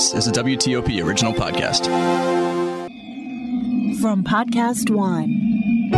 This is a WTOP original podcast. From Podcast One.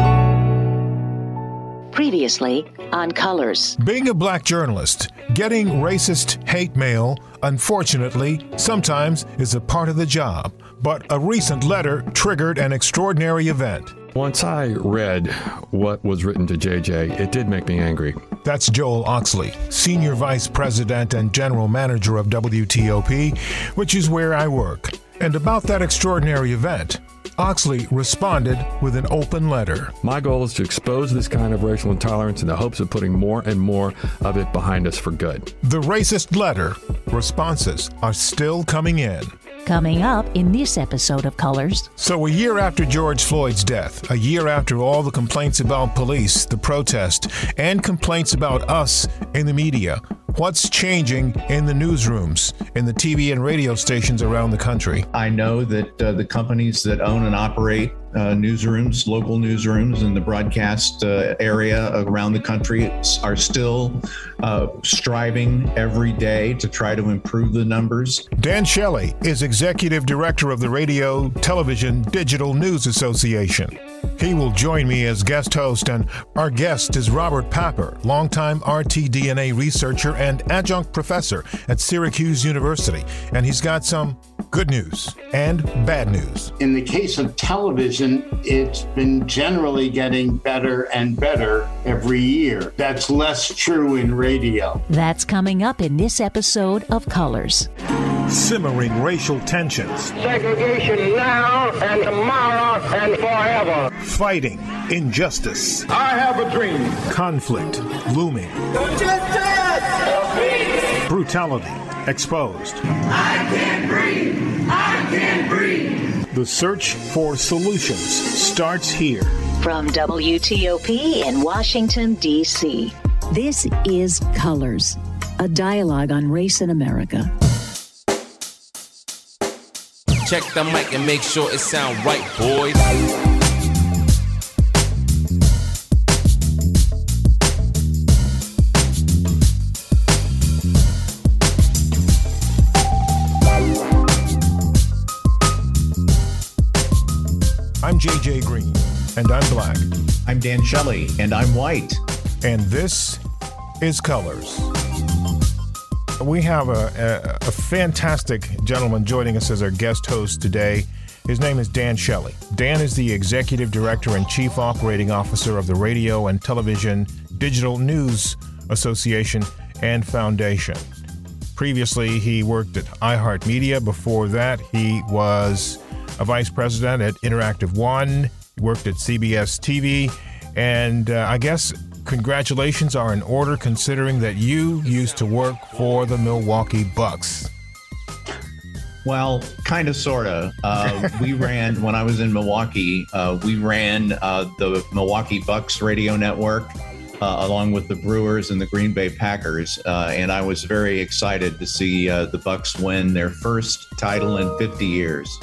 Previously on Colors. Being a black journalist, getting racist hate mail, unfortunately, sometimes is a part of the job. But a recent letter triggered an extraordinary event. Once I read what was written to JJ, it did make me angry. That's Joel Oxley, Senior Vice President and General Manager of WTOP, which is where I work. And about that extraordinary event, Oxley responded with an open letter. My goal is to expose this kind of racial intolerance in the hopes of putting more and more of it behind us for good. The racist letter responses are still coming in. Coming up in this episode of Colors. So, a year after George Floyd's death, a year after all the complaints about police, the protest, and complaints about us in the media, what's changing in the newsrooms, in the TV and radio stations around the country? I know that uh, the companies that own and operate uh, newsrooms, local newsrooms in the broadcast uh, area around the country are still uh, striving every day to try to improve the numbers. Dan Shelley is executive director of the Radio Television Digital News Association. He will join me as guest host, and our guest is Robert Papper, longtime RTDNA researcher and adjunct professor at Syracuse University. And he's got some good news and bad news. In the case of television, it's been generally getting better and better every year. That's less true in radio. That's coming up in this episode of Colors. Simmering racial tensions. Segregation now and tomorrow and forever. Fighting injustice. I have a dream. Conflict looming. Brutality exposed. I can't breathe. I can't breathe. The search for solutions starts here. From WTOP in Washington, D.C. This is Colors, a dialogue on race in America. Check the mic and make sure it sound right, boys. And I'm black. I'm Dan Shelley, and I'm white. And this is Colors. We have a, a, a, fantastic gentleman joining us as our guest host today. His name is Dan Shelley. Dan is the executive director and chief operating officer of the Radio and Television Digital News Association and Foundation. Previously, he worked at iHeartMedia. Before that, he was a vice president at Interactive One. Worked at CBS TV. And uh, I guess congratulations are in order considering that you used to work for the Milwaukee Bucks. Well, kind of, sort of. Uh, we ran, when I was in Milwaukee, uh, we ran uh, the Milwaukee Bucks radio network uh, along with the Brewers and the Green Bay Packers. Uh, and I was very excited to see uh, the Bucks win their first title in 50 years.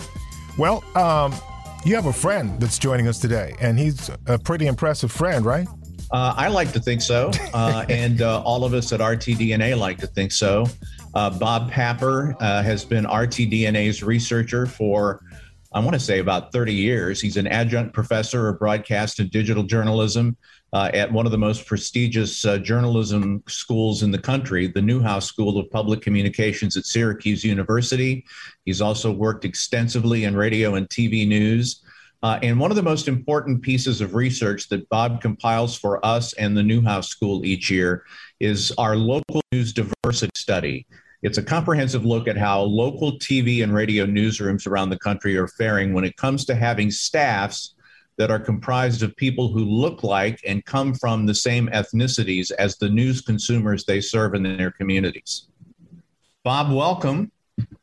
Well, um, you have a friend that's joining us today, and he's a pretty impressive friend, right? Uh, I like to think so, uh, and uh, all of us at RTDNA like to think so. Uh, Bob Papper uh, has been RTDNA's researcher for, I want to say, about 30 years. He's an adjunct professor of broadcast and digital journalism uh, at one of the most prestigious journalism schools in the country, the Newhouse School of Public Communications at Syracuse University. He's also worked extensively in radio and TV news. Uh, and one of the most important pieces of research that Bob compiles for us and the Newhouse School each year is our local news diversity study. It's a comprehensive look at how local TV and radio newsrooms around the country are faring when it comes to having staffs that are comprised of people who look like and come from the same ethnicities as the news consumers they serve in their communities. Bob, welcome.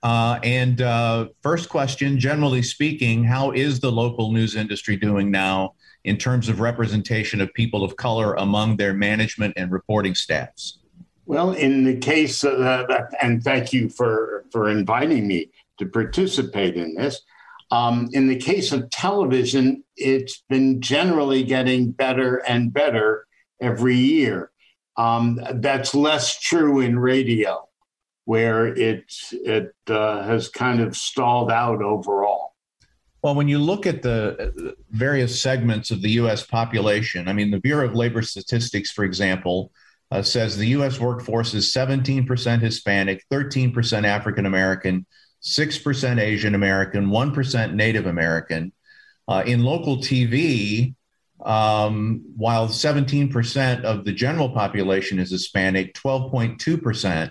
Uh, and uh, first question, generally speaking, how is the local news industry doing now in terms of representation of people of color among their management and reporting staffs? Well, in the case of that, and thank you for, for inviting me to participate in this. Um, in the case of television, it's been generally getting better and better every year. Um, that's less true in radio. where it it uh, has kind of stalled out overall. Well, when you look at the various segments of the U.S. population, I mean, the Bureau of Labor Statistics, for example, uh, says the U.S. workforce is 17% Hispanic, 13% African American, 6% Asian American, 1% Native American. Uh, in local TV, um, while 17% of the general population is Hispanic, 12.2%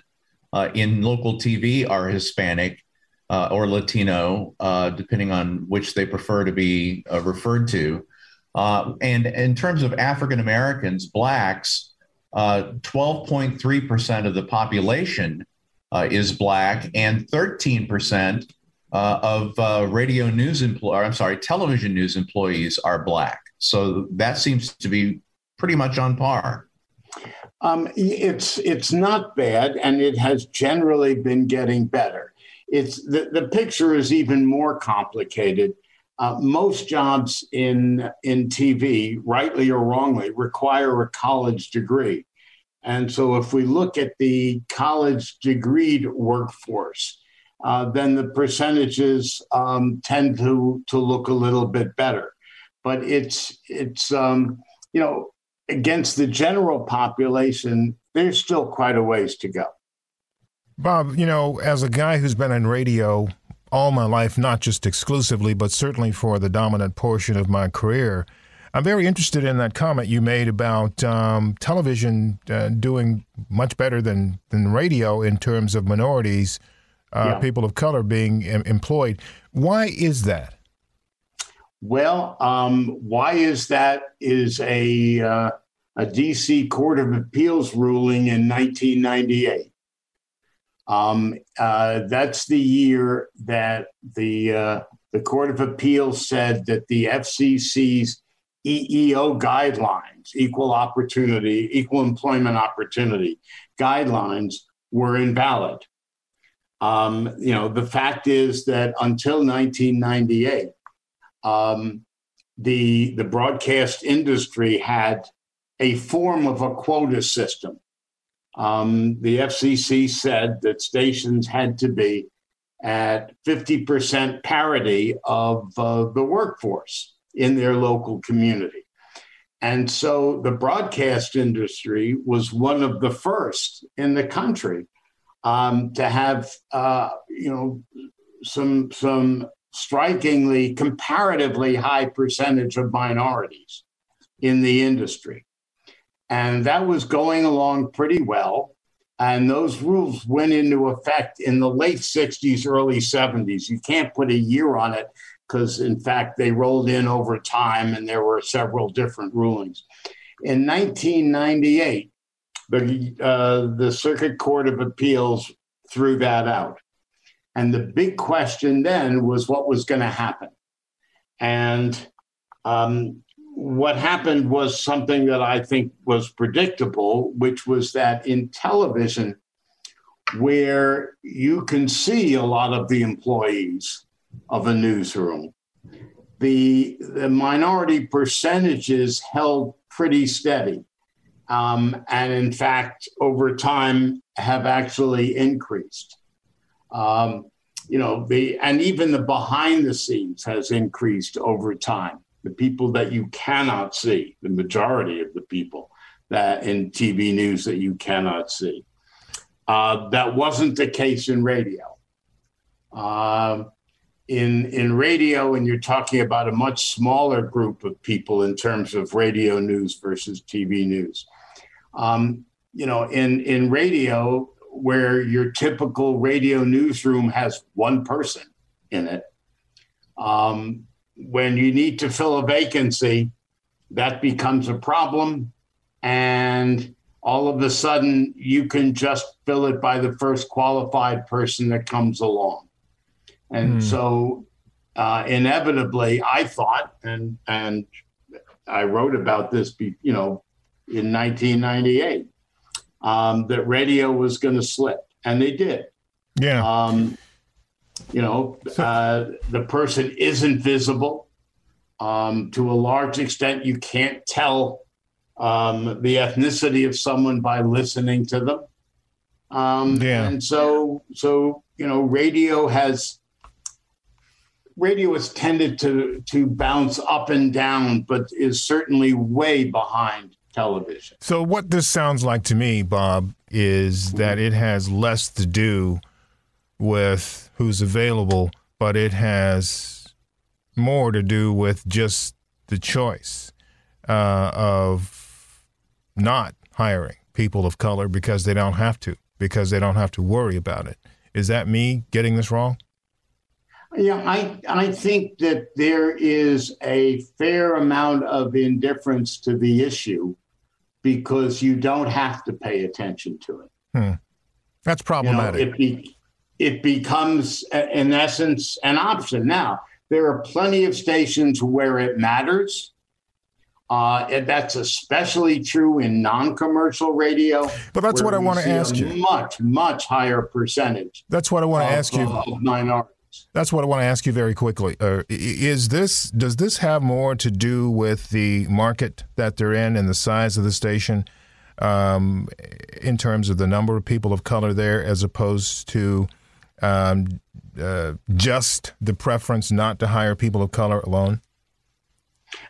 uh, in local TV are Hispanic uh, or Latino, uh, depending on which they prefer to be uh, referred to. Uh, and in terms of African Americans, blacks, 12.3% uh, of the population is black, and 13% of radio news employees, I'm sorry, television news employees are black. So that seems to be pretty much on par. Um, it's it's not bad, and it has generally been getting better. It's the, the picture is even more complicated. Uh, most jobs in in TV, rightly or wrongly, require a college degree, and so if we look at the college degreed workforce, uh, then the percentages um, tend to to look a little bit better. But it's it's um, you know against the general population, there's still quite a ways to go. Bob, you know, as a guy who's been in radio all my life, not just exclusively, but certainly for the dominant portion of my career, I'm very interested in that comment you made about um, television uh, doing much better than, than radio in terms of minorities, uh, yeah. people of color being em- employed. Why is that? Well, um, why is that? Is a uh, a DC Court of Appeals ruling in 1998. Um, uh, that's the year that the uh, the Court of Appeals said that the FCC's EEO guidelines, equal opportunity, equal employment opportunity guidelines, were invalid. Um, you know, the fact is that until 1998, um, the the broadcast industry had a form of a quota system. Um, the FCC said that stations had to be at 50% parity of uh, the workforce in their local community. And so the broadcast industry was one of the first in the country um, to have, uh, you know, some some strikingly comparatively high percentage of minorities in the industry. And that was going along pretty well. And those rules went into effect in the late 60s, early 70s. You can't put a year on it because, in fact, they rolled in over time and there were several different rulings. In 1998, the, uh, the Circuit Court of Appeals threw that out. And the big question then was what was going to happen. And um, what happened was something that I think was predictable, which was that in television, where you can see a lot of the employees of a newsroom, the, the minority percentages held pretty steady. Um, and in fact, over time, have actually increased. Um, you know, the and even the behind the scenes has increased over time the people that you cannot see, the majority of the people that in TV news that you cannot see. Uh, that wasn't the case in radio. Uh, in in radio, and you're talking about a much smaller group of people in terms of radio news versus TV news. Um, you know, in in radio, where your typical radio newsroom has one person in it, um, when you need to fill a vacancy, that becomes a problem. And all of a sudden, you can just fill it by the first qualified person that comes along. And mm. so, uh, inevitably, I thought, and and I wrote about this, you know, in 1998, um, that radio was going to slip, and they did. Yeah. Um, you know, uh, the person isn't visible. Um, to a large extent, you can't tell um, the ethnicity of someone by listening to them. Um, Yeah. And so, so you know, radio has radio has tended to to bounce up and down, but is certainly way behind television. So, what this sounds like to me, Bob, is that it has less to do with who's available, but it has more to do with just the choice uh, of not hiring people of color because they don't have to, because they don't have to worry about it. Is that me getting this wrong? Yeah, I I think that there is a fair amount of indifference to the issue because you don't have to pay attention to it. Hmm. That's You know, problematic. it, be, it becomes, in essence, an option. Now, there are plenty of stations where it matters. Uh, and that's especially true in non-commercial radio. But that's what I wanna ask you. Much, much higher percentage. That's what I want to ask you. uh, of That's what I want to ask you very quickly. Uh, is this does this have more to do with the market that they're in and the size of the station, um, in terms of the number of people of color there, as opposed to um, uh, just the preference not to hire people of color alone?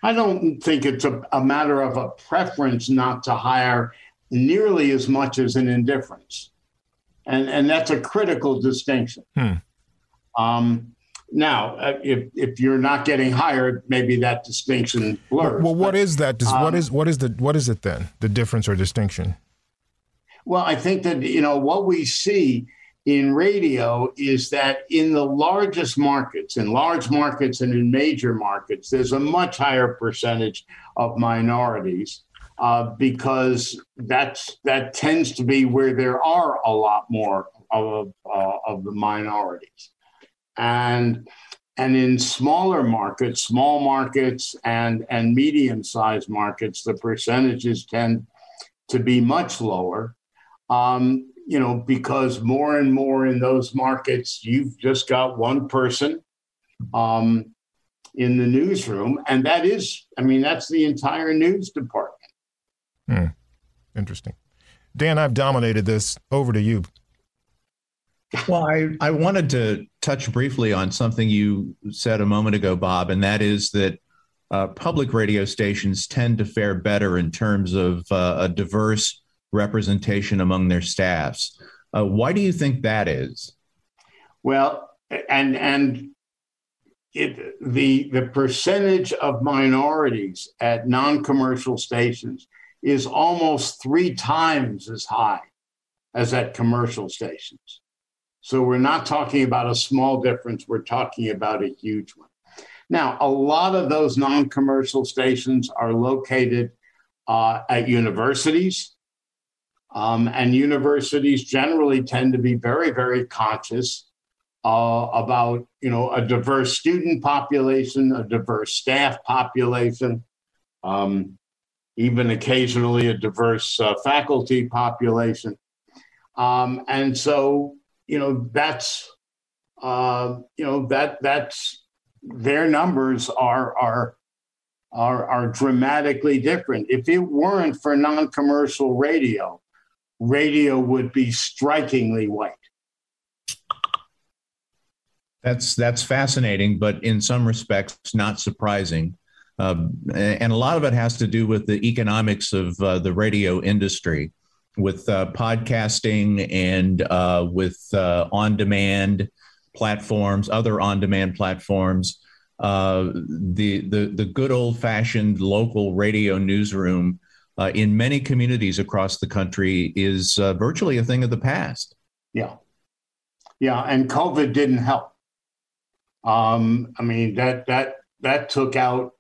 I don't think it's a, a matter of a preference not to hire nearly as much as an indifference. And, and that's a critical distinction. Hmm. Um, now, uh, if, if you're not getting hired, maybe that distinction blurs. Well, what But, is that? Does, what um, is what is the what is it then? The difference or distinction? Well, I think that, you know, what we see in radio is that in the largest markets, in large markets and in major markets, there's a much higher percentage of minorities uh, because that's that tends to be where there are a lot more of uh, of the minorities, and and in smaller markets, small markets and and medium sized markets, the percentages tend to be much lower um, you know, because more and more in those markets, you've just got one person um, in the newsroom, and that is, I mean, that's the entire news department. Hmm. Interesting. Dan, I've dominated this. Over to you. Well, I, I wanted to touch briefly on something you said a moment ago, Bob, and that is that uh, public radio stations tend to fare better in terms of uh, a diverse representation among their staffs. Uh, why do you think that is? Well, and and it the the percentage of minorities at non-commercial stations is almost three times as high as at commercial stations. So we're not talking about a small difference, we're talking about a huge one. Now, a lot of those non-commercial stations are located uh, at universities. Um, and universities generally tend to be very, very conscious uh, about you know a diverse student population, a diverse staff population, um, even occasionally a diverse uh, faculty population, um, and so you know that's uh, you know that that's their numbers are are are are dramatically different. If it weren't for non-commercial radio, radio would be strikingly white. That's that's fascinating, but in some respects not surprising. Uh, and a lot of it has to do with the economics of uh, the radio industry, with uh, podcasting and uh, with uh, on-demand platforms, other on-demand platforms. Uh, the the the good old-fashioned local radio newsroom in many communities across the country is virtually a thing of the past. Yeah, yeah, and COVID didn't help. Um, I mean that that that took out.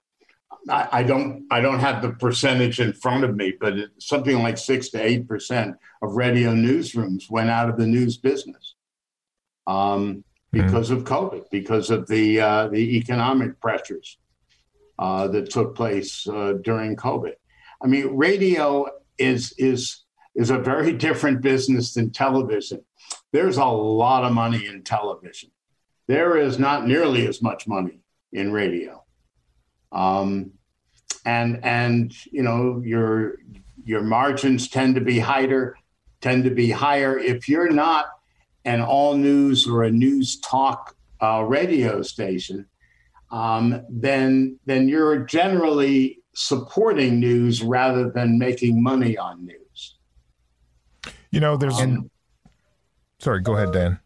I, I, don't I don't have the percentage in front of me, but it, something like six to eight percent of radio newsrooms went out of the news business um, because mm-hmm. of COVID, because of the uh, the economic pressures uh, that took place uh, during COVID. I mean, radio is is is a very different business than television. There's a lot of money in television there is not nearly as much money in radio. Um, and and you know your your margins tend to be higher tend to be higher. If you're not an all news or a news talk uh, radio station, um, then then you're generally supporting news rather than making money on news. You know, there's. Um, sorry, go ahead, Dan.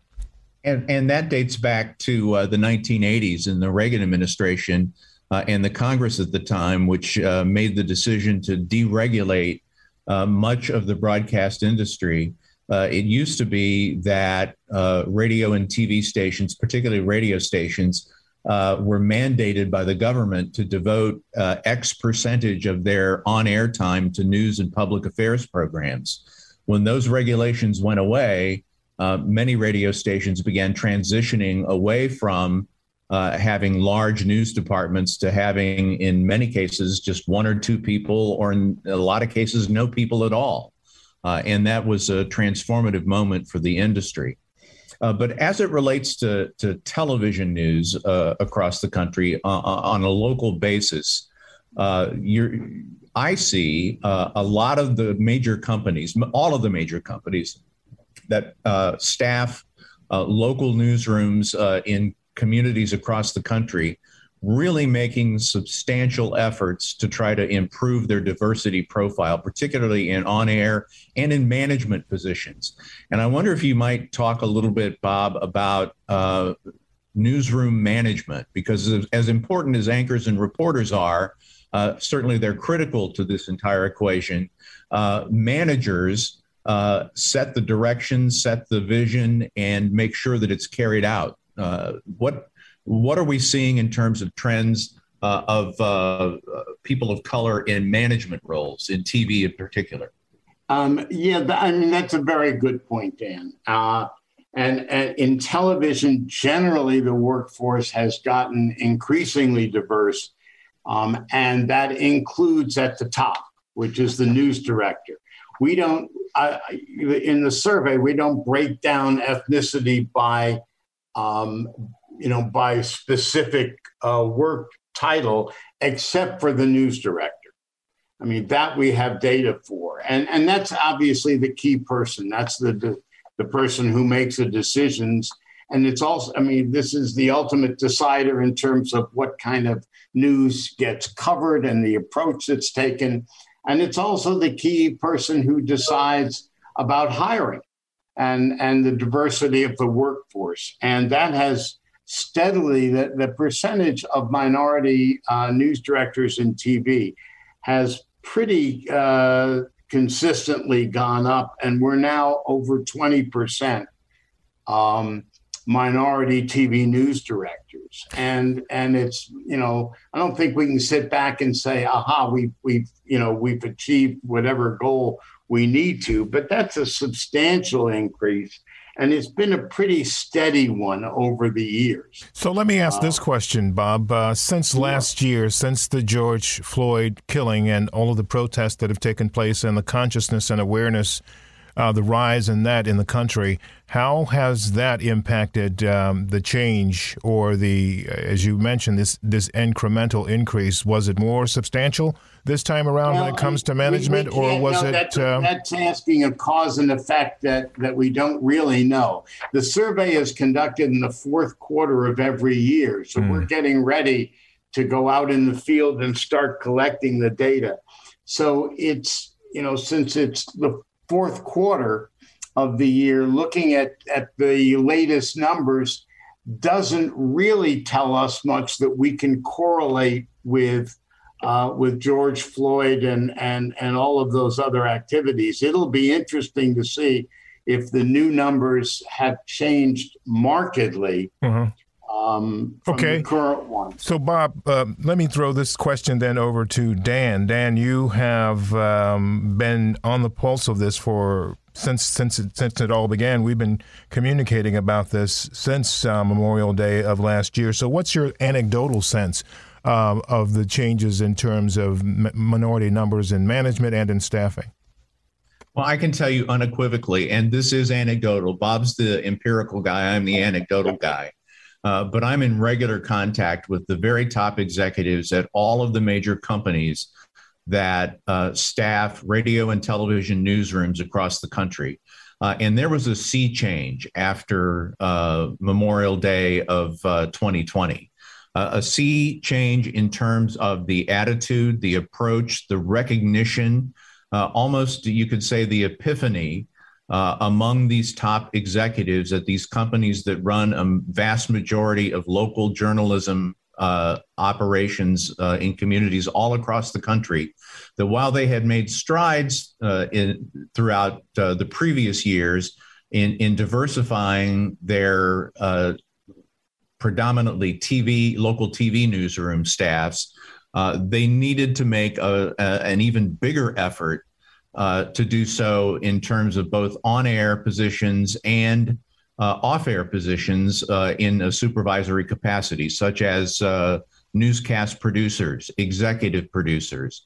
And and that dates back to uh, the 1980s in the Reagan administration uh, and the Congress at the time, which uh, made the decision to deregulate uh, much of the broadcast industry. Uh, it used to be that uh, radio and TV stations, particularly radio stations, were mandated by the government to devote X percentage of their on air time to news and public affairs programs. When those regulations went away, uh, many radio stations began transitioning away from uh, having large news departments to having, in many cases, just one or two people, or in a lot of cases, no people at all. Uh, and that was a transformative moment for the industry. Uh, but as it relates to, to television news uh, across the country on a local basis, I see a lot of the major companies, all of the major companies, that uh, staff uh, local newsrooms uh, in communities across the country really making substantial efforts to try to improve their diversity profile, particularly in on air and in management positions. And I wonder if you might talk a little bit, Bob, about uh, newsroom management, because as important as anchors and reporters are, uh, certainly they're critical to this entire equation. Uh, managers uh, set the direction, set the vision, and make sure that it's carried out. Uh, what what are we seeing in terms of trends uh, of uh, people of color in management roles in TV in particular? Um, yeah, I mean that's a very good point, Dan. Uh, and, and in television, generally, the workforce has gotten increasingly diverse, um, and that includes at the top, which is the news director we don't in the survey we don't break down ethnicity by um, you know by specific uh, work title except for the news director. I mean that we have data for. And and that's obviously the key person. That's the the, the person who makes the decisions. And it's also i mean this is the ultimate decider in terms of what kind of news gets covered and the approach that's taken. And it's also the key person who decides about hiring and, and the diversity of the workforce. And that has steadily, the, the percentage of minority uh, news directors in TV has pretty uh, consistently gone up, and we're now over 20%. Um, minority TV news directors. And and it's you know I don't think we can sit back and say aha we we've you know we've achieved whatever goal we need to, but that's a substantial increase. And it's been a pretty steady one over the years. So let me ask uh, this question, Bob. Uh, since last year, since the George Floyd killing and all of the protests that have taken place and the consciousness and awareness uh, the rise in that in the country. How has that impacted um, the change or the, as you mentioned, this this incremental increase? Was it more substantial this time around well, when it comes to management, we, we or was it? That's, uh, that's asking a cause and effect that that we don't really know. The survey is conducted in the fourth quarter of every year, so mm. we're getting ready to go out in the field and start collecting the data. So it's you know since it's the fourth quarter of the year, looking at, at the latest numbers, doesn't really tell us much that we can correlate with uh, with George Floyd and and and all of those other activities. It'll be interesting to see if the new numbers have changed markedly. Mm-hmm. Um, okay. current one. So, Bob, uh, let me throw this question then over to Dan. Dan, you have um, been on the pulse of this for since since it, since it all began. We've been communicating about this since uh, Memorial Day of last year. So, what's your anecdotal sense uh, of the changes in terms of m- minority numbers in management and in staffing? Well, I can tell you unequivocally, and this is anecdotal. Bob's the empirical guy. I'm the anecdotal guy. Uh, but I'm in regular contact with the very top executives at all of the major companies that uh, staff radio and television newsrooms across the country. Uh, and there was a sea change after uh, Memorial Day of 2020. Uh, a sea change in terms of the attitude, the approach, the recognition, uh, almost you could say the epiphany uh, among these top executives at these companies that run a vast majority of local journalism uh, operations uh, in communities all across the country. That while they had made strides uh, in, throughout uh, the previous years in, in diversifying their uh, predominantly TV, local TV newsroom staffs, they needed to make a, a, an even bigger effort uh, to do so in terms of both on air positions and uh, off air positions uh, in a supervisory capacity, such as uh, newscast producers, executive producers,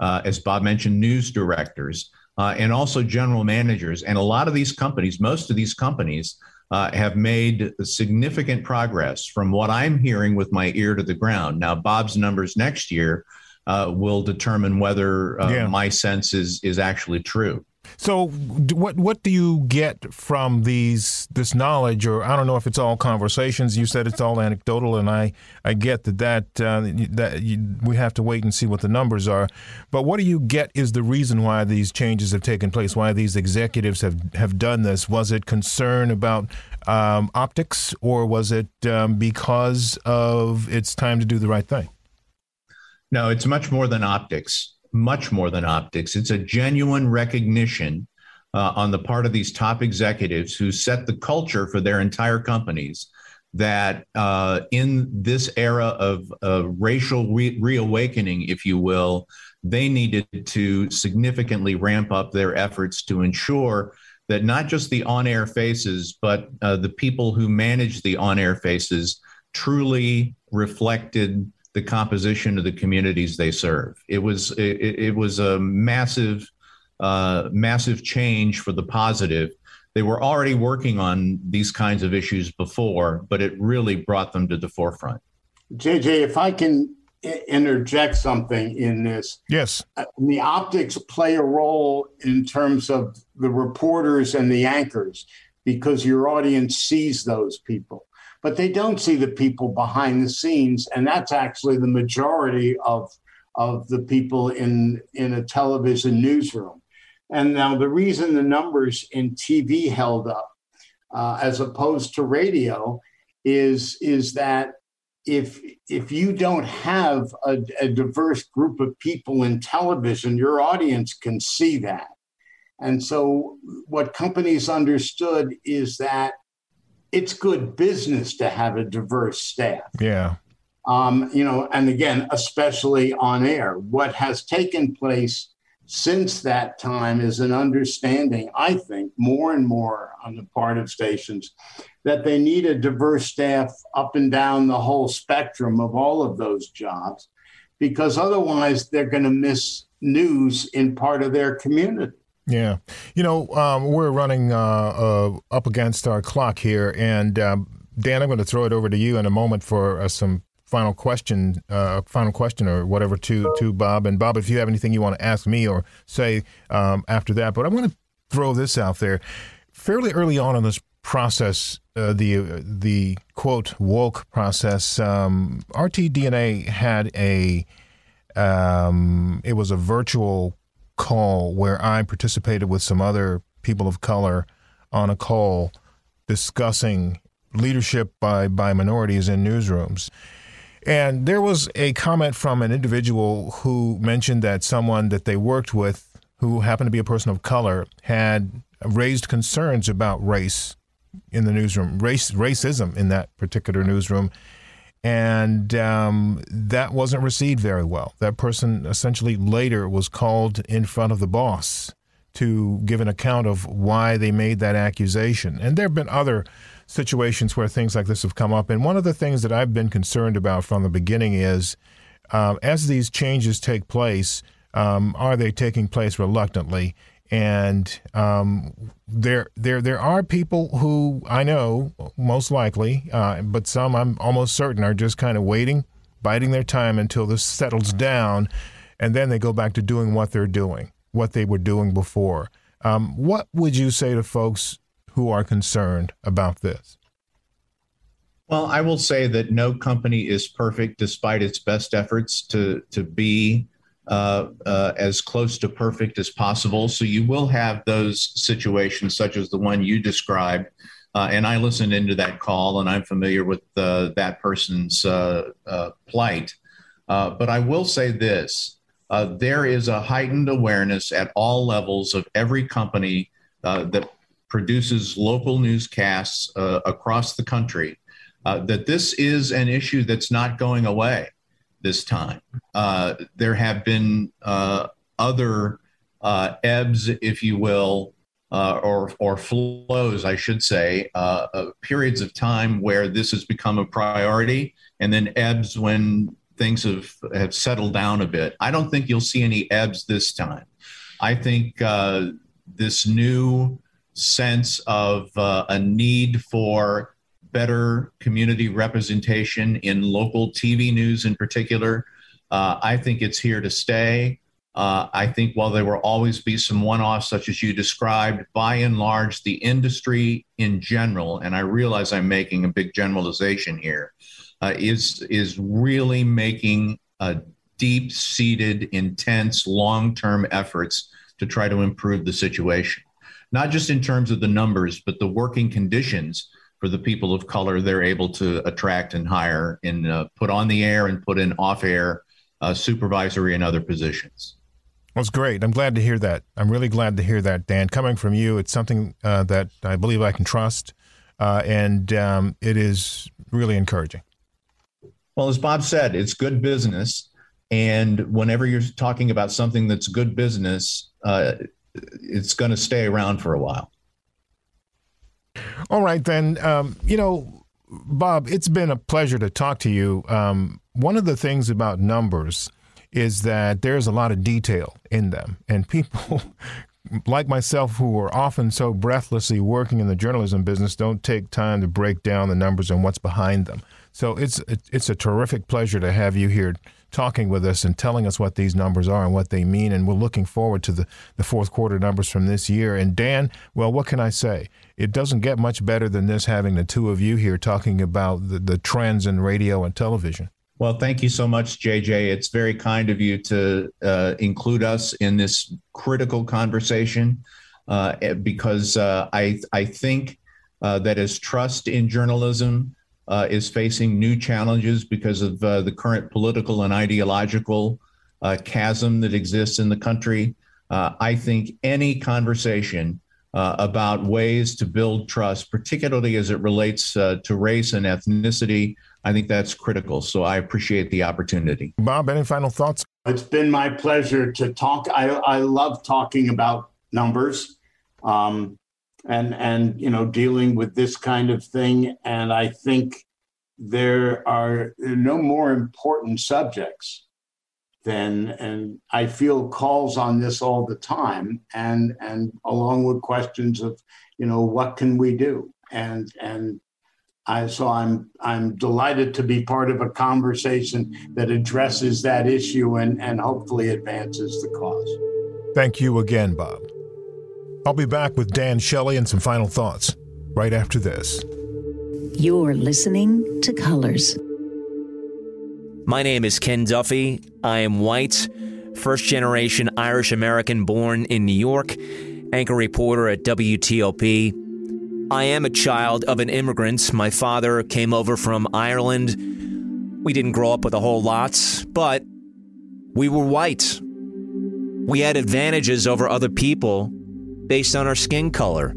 uh, as Bob mentioned, news directors, uh, and also general managers. And a lot of these companies, most of these companies, have made significant progress from what I'm hearing with my ear to the ground. Now, Bob's numbers next year uh, will determine whether uh, yeah. my sense is is actually true. So, what what do you get from these this knowledge, or I don't know if it's all conversations? You said it's all anecdotal, and I, I get that that uh, that you, we have to wait and see what the numbers are. But what do you get is the reason why these changes have taken place? Why these executives have have done this? Was it concern about um, optics, or was it um, because of it's time to do the right thing? No, it's much more than optics, much more than optics. It's a genuine recognition uh, on the part of these top executives who set the culture for their entire companies that uh, in this era of uh, racial re- reawakening, if you will, they needed to significantly ramp up their efforts to ensure that not just the on air faces, but uh, the people who manage the on air faces truly reflected the composition of the communities they serve. It was it, it was a massive uh, massive change for the positive. They were already working on these kinds of issues before, but it really brought them to the forefront. JJ, if I can interject something in this. Yes. Uh, the optics play a role in terms of the reporters and the anchors because your audience sees those people but they don't see the people behind the scenes, and that's actually the majority of of the people in in a television newsroom. And now the reason the numbers in TV held up uh, as opposed to radio is is that if if you don't have a, a, diverse group of people in television, your audience can see that. And so what companies understood is that it's good business to have a diverse staff. Yeah. Um, you know, and again, especially on air, what has taken place since that time is an understanding, I think, more and more on the part of stations that they need a diverse staff up and down the whole spectrum of all of those jobs, because otherwise they're going to miss news in part of their community. Yeah. You know, um, we're running uh, uh, up against our clock here. And um, Dan, I'm going to throw it over to you in a moment for uh, some final question, uh, final question or whatever to, to Bob. And Bob, if you have anything you want to ask me or say um, after that, but I want to throw this out there. Fairly early on in this process, uh, the the quote woke process, um, RTDNA had a um, it was a virtual call where I participated with some other people of color on a call discussing leadership by, by minorities in newsrooms. And there was a comment from an individual who mentioned that someone that they worked with, who happened to be a person of color, had raised concerns about race in the newsroom, race racism in that particular newsroom, and um, that wasn't received very well. That person essentially later was called in front of the boss to give an account of why they made that accusation. And there have been other situations where things like this have come up. And one of the things that I've been concerned about from the beginning is um, as these changes take place, um, are they taking place reluctantly? And um, there there there are people who I know most likely, uh, but some I'm almost certain are just kind of waiting, biding their time until this settles down. and then they go back to doing what they're doing, what they were doing before. Um, what would you say to folks who are concerned about this? Well, I will say that no company is perfect despite its best efforts to, to be uh, uh, as close to perfect as possible. So you will have those situations, such as the one you described. Uh, and I listened into that call, and I'm familiar with uh, that person's uh, plight. but I will say this there is a heightened awareness at all levels of every company that produces local newscasts across the country that this is an issue that's not going away this time. Uh, there have been uh, other uh, ebbs, if you will, uh, or or flows, I should say, uh, periods of time where this has become a priority, and then ebbs when things have have settled down a bit. I don't think you'll see any ebbs this time. I think this new sense of a need for better community representation in local TV news in particular. Uh, I think it's here to stay. Uh, I think while there will always be some one offs, such as you described, by and large, the industry in general, and I realize I'm making a big generalization here, uh, is is really making a deep seated, intense, long term efforts to try to improve the situation. Not just in terms of the numbers, but the working conditions for the people of color they're able to attract and hire and uh, put on the air and put in off air uh, supervisory and other positions. That's great. I'm glad to hear that. I'm really glad to hear that, Dan. Coming from you, it's something uh, that I believe I can trust, uh, and um, it is really encouraging. Well, as Bob said, it's good business. And whenever you're talking about something that's good business, uh, it's going to stay around for a while. All right, then. Um, you know, Bob, it's been a pleasure to talk to you. Um, one of the things about numbers is that there's a lot of detail in them, and people. like myself, who are often so breathlessly working in the journalism business, don't take time to break down the numbers and what's behind them. So it's it's a terrific pleasure to have you here talking with us and telling us what these numbers are and what they mean. And we're looking forward to the, the fourth quarter numbers from this year. And Dan, well, what can I say? It doesn't get much better than this having the two of you here talking about the, the trends in radio and television. Well, thank you so much, JJ. It's very kind of you to uh, include us in this critical conversation uh, because uh, I, I think uh, that as trust in journalism, uh, is facing new challenges because of uh, the current political and ideological chasm that exists in the country. I think any conversation uh, about ways to build trust, particularly as it relates uh, to race and ethnicity, I think that's critical. So I appreciate the opportunity. Bob, any final thoughts? It's been my pleasure to talk. I, I love talking about numbers. Um, and and you know dealing with this kind of thing and i think there are no more important subjects than and i feel calls on this all the time and and along with questions of you know what can we do and and I, so I'm I'm delighted to be part of a conversation that addresses that issue and, and hopefully advances the cause. Thank you again, Bob. I'll be back with Dan Shelley and some final thoughts right after this. You're listening to Colors. My name is Ken Duffy. I am white, first generation Irish American born in New York, anchor reporter at WTOP. I am a child of an immigrant. My father came over from Ireland. We didn't grow up with a whole lot, but we were white. We had advantages over other people based on our skin color.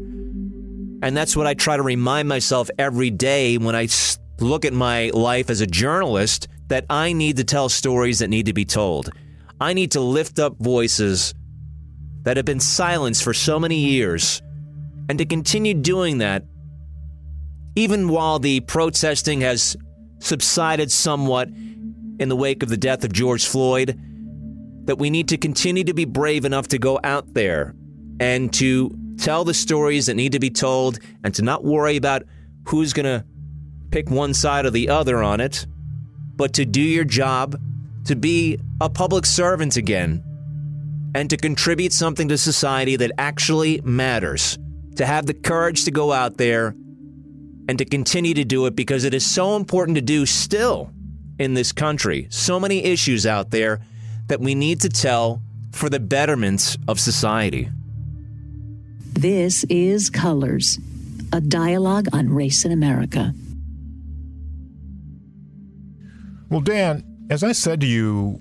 And that's what I try to remind myself every day when I look at my life as a journalist that I need to tell stories that need to be told. I need to lift up voices that have been silenced for so many years and to continue doing that even while the protesting has subsided somewhat in the wake of the death of George Floyd that we need to continue to be brave enough to go out there and to tell the stories that need to be told and to not worry about who's going to pick one side or the other on it, but to do your job, to be a public servant again and to contribute something to society that actually matters, to have the courage to go out there and to continue to do it because it is so important to do still in this country. So many issues out there that we need to tell for the betterment of society. This is Colors, a dialogue on race in America. Well, Dan, as I said to you,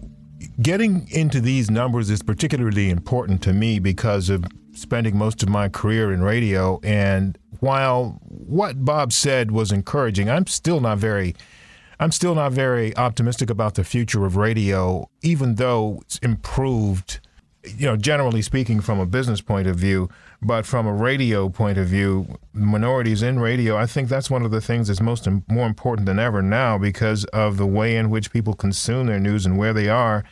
getting into these numbers is particularly important to me because of spending most of my career in radio. And while what Bob said was encouraging, I'm still not very. I'm still not very optimistic about the future of radio, even though it's improved, you know, generally speaking from a business point of view. But from a radio point of view, minorities in radio, I think that's one of the things that's most more important than ever now because of the way in which people consume their news and where they are.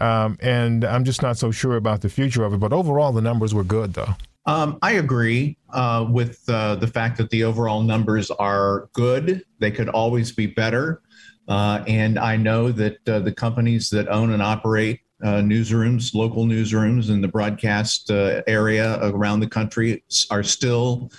Um, and I'm just not so sure about the future of it. But overall, the numbers were good, though. Um, I agree uh, with uh, the fact that the overall numbers are good. They could always be better. Uh, and I know that uh, the companies that own and operate uh, newsrooms, local newsrooms in the broadcast uh, area around the country are still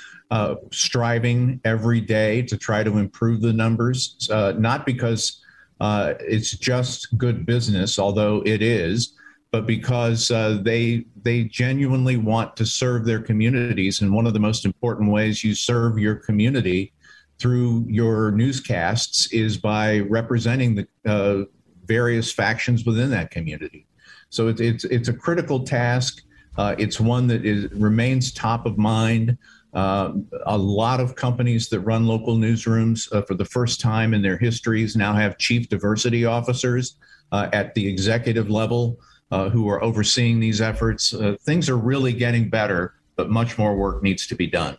striving every day to try to improve the numbers, not because uh, it's just good business, although it is, but because uh, they they genuinely want to serve their communities. And one of the most important ways you serve your community through your newscasts is by representing the uh, various factions within that community. So it, it's it's a critical task. Uh, it's one that is remains top of mind. Uh, a lot of companies that run local newsrooms uh, for the first time in their histories now have chief diversity officers uh, at the executive level uh, who are overseeing these efforts. Uh, things are really getting better, but much more work needs to be done.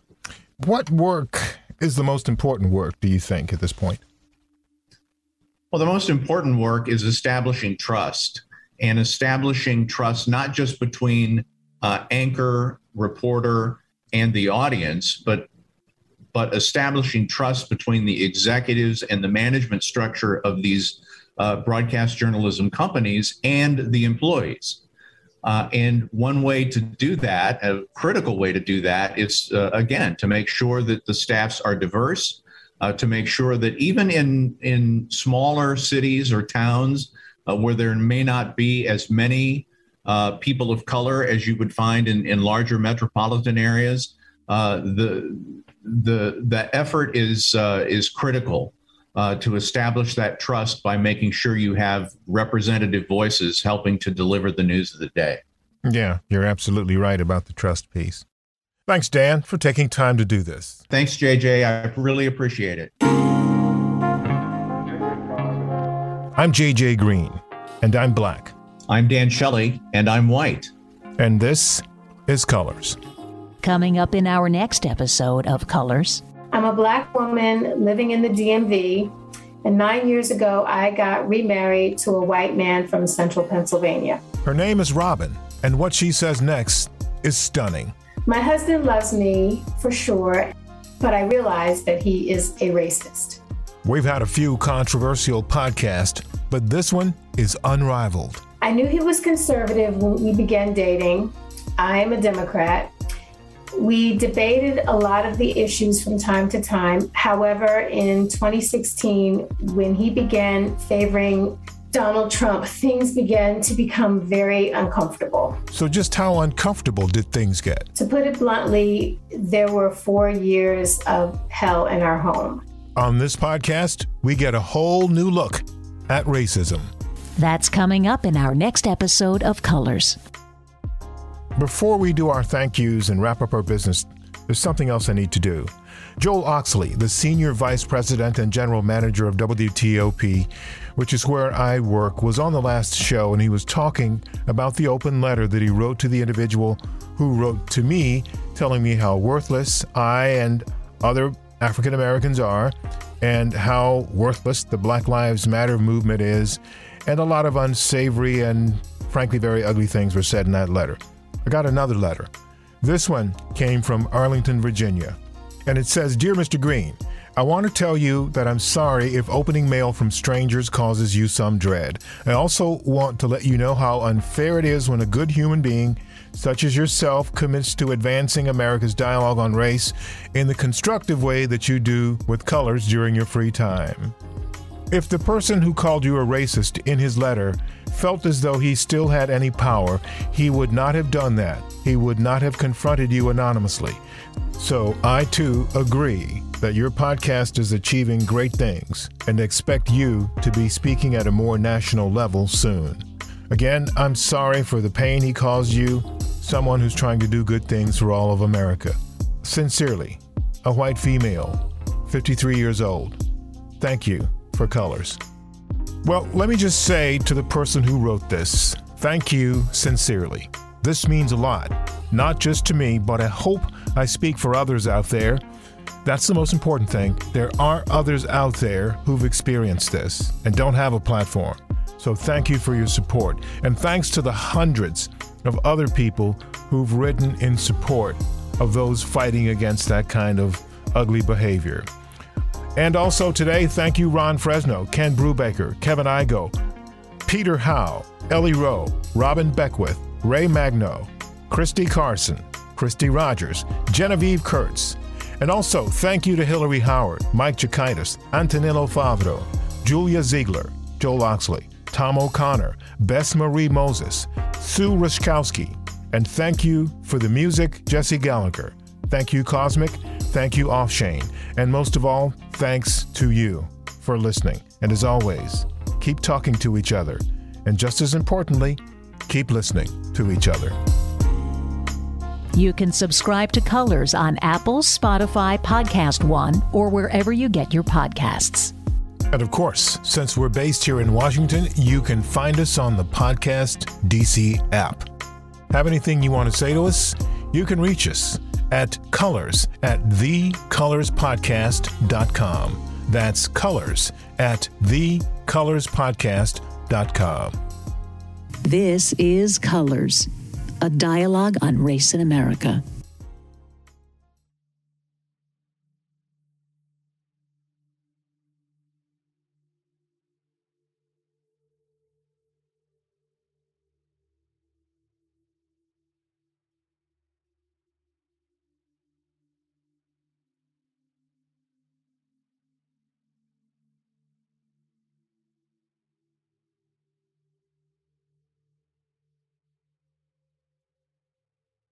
What work is the most important work, do you think, at this point? Well, the most important work is establishing trust and establishing trust not just between anchor, reporter, and the audience, but but establishing trust between the executives and the management structure of these uh, broadcast journalism companies and the employees. Uh, and one way to do that, a critical way to do that, is uh, again to make sure that the staffs are diverse, uh, to make sure that even in in smaller cities or towns uh, where there may not be as many uh, people of color as you would find in, in larger metropolitan areas. Uh, the the the effort is uh, is critical uh, to establish that trust by making sure you have representative voices helping to deliver the news of the day. Yeah, you're absolutely right about the trust piece. Thanks, Dan, for taking time to do this. Thanks, JJ. I really appreciate it. I'm JJ Green, and I'm black. I'm Dan Shelley, and I'm white. And this is Colors. Coming up in our next episode of Colors. I'm a black woman living in the DMV, and nine years ago, I got remarried to a white man from central Pennsylvania. Her name is Robin, and what she says next is stunning. My husband loves me for sure, but I realize that he is a racist. We've had a few controversial podcasts, but this one is unrivaled. I knew he was conservative when we began dating. I am a Democrat. We debated a lot of the issues from time to time. However, in 2016, when he began favoring Donald Trump, things began to become very uncomfortable. So, just how uncomfortable did things get? To put it bluntly, there were four years of hell in our home. On this podcast, we get a whole new look at racism. That's coming up in our next episode of Colors. Before we do our thank yous and wrap up our business, there's something else I need to do. Joel Oxley, the Senior Vice President and General Manager of WTOP, which is where I work, was on the last show and he was talking about the open letter that he wrote to the individual who wrote to me telling me how worthless I and other African Americans are and how worthless the Black Lives Matter movement is and a lot of unsavory and frankly very ugly things were said in that letter. I got another letter. This one came from Arlington, Virginia. And it says Dear Mr. Green, I want to tell you that I'm sorry if opening mail from strangers causes you some dread. I also want to let you know how unfair it is when a good human being, such as yourself, commits to advancing America's dialogue on race in the constructive way that you do with colors during your free time. If the person who called you a racist in his letter felt as though he still had any power, he would not have done that. He would not have confronted you anonymously. So I too agree that your podcast is achieving great things and expect you to be speaking at a more national level soon. Again, I'm sorry for the pain he caused you, someone who's trying to do good things for all of America. Sincerely, a white female, 53 years old. Thank you for colors. Well, let me just say to the person who wrote this, thank you sincerely. This means a lot, not just to me, but I hope I speak for others out there that's the most important thing. There are others out there who've experienced this and don't have a platform. So thank you for your support. And thanks to the hundreds of other people who've written in support of those fighting against that kind of ugly behavior. And also today, thank you, Ron Fresno, Ken Brubaker, Kevin Igo, Peter Howe, Ellie Rowe, Robin Beckwith, Ray Magno, Christy Carson, Christy Rogers, Genevieve Kurtz, and also, thank you to Hillary Howard, Mike Jakaitis, Antonello Favro, Julia Ziegler, Joel Oxley, Tom O'Connor, Bess Marie Moses, Sue Ruszkowski, and thank you for the music, Jesse Gallagher. Thank you, Cosmic. Thank you, Offshane. And most of all, thanks to you for listening. And as always, keep talking to each other. And just as importantly, keep listening to each other. You can subscribe to Colors on Apple, Spotify, Podcast One, or wherever you get your podcasts. And of course, since we're based here in Washington, you can find us on the Podcast DC app. Have anything you want to say to us? You can reach us at colors at thecolorspodcast.com. That's colors at thecolorspodcast.com. This is Colors a dialogue on race in America.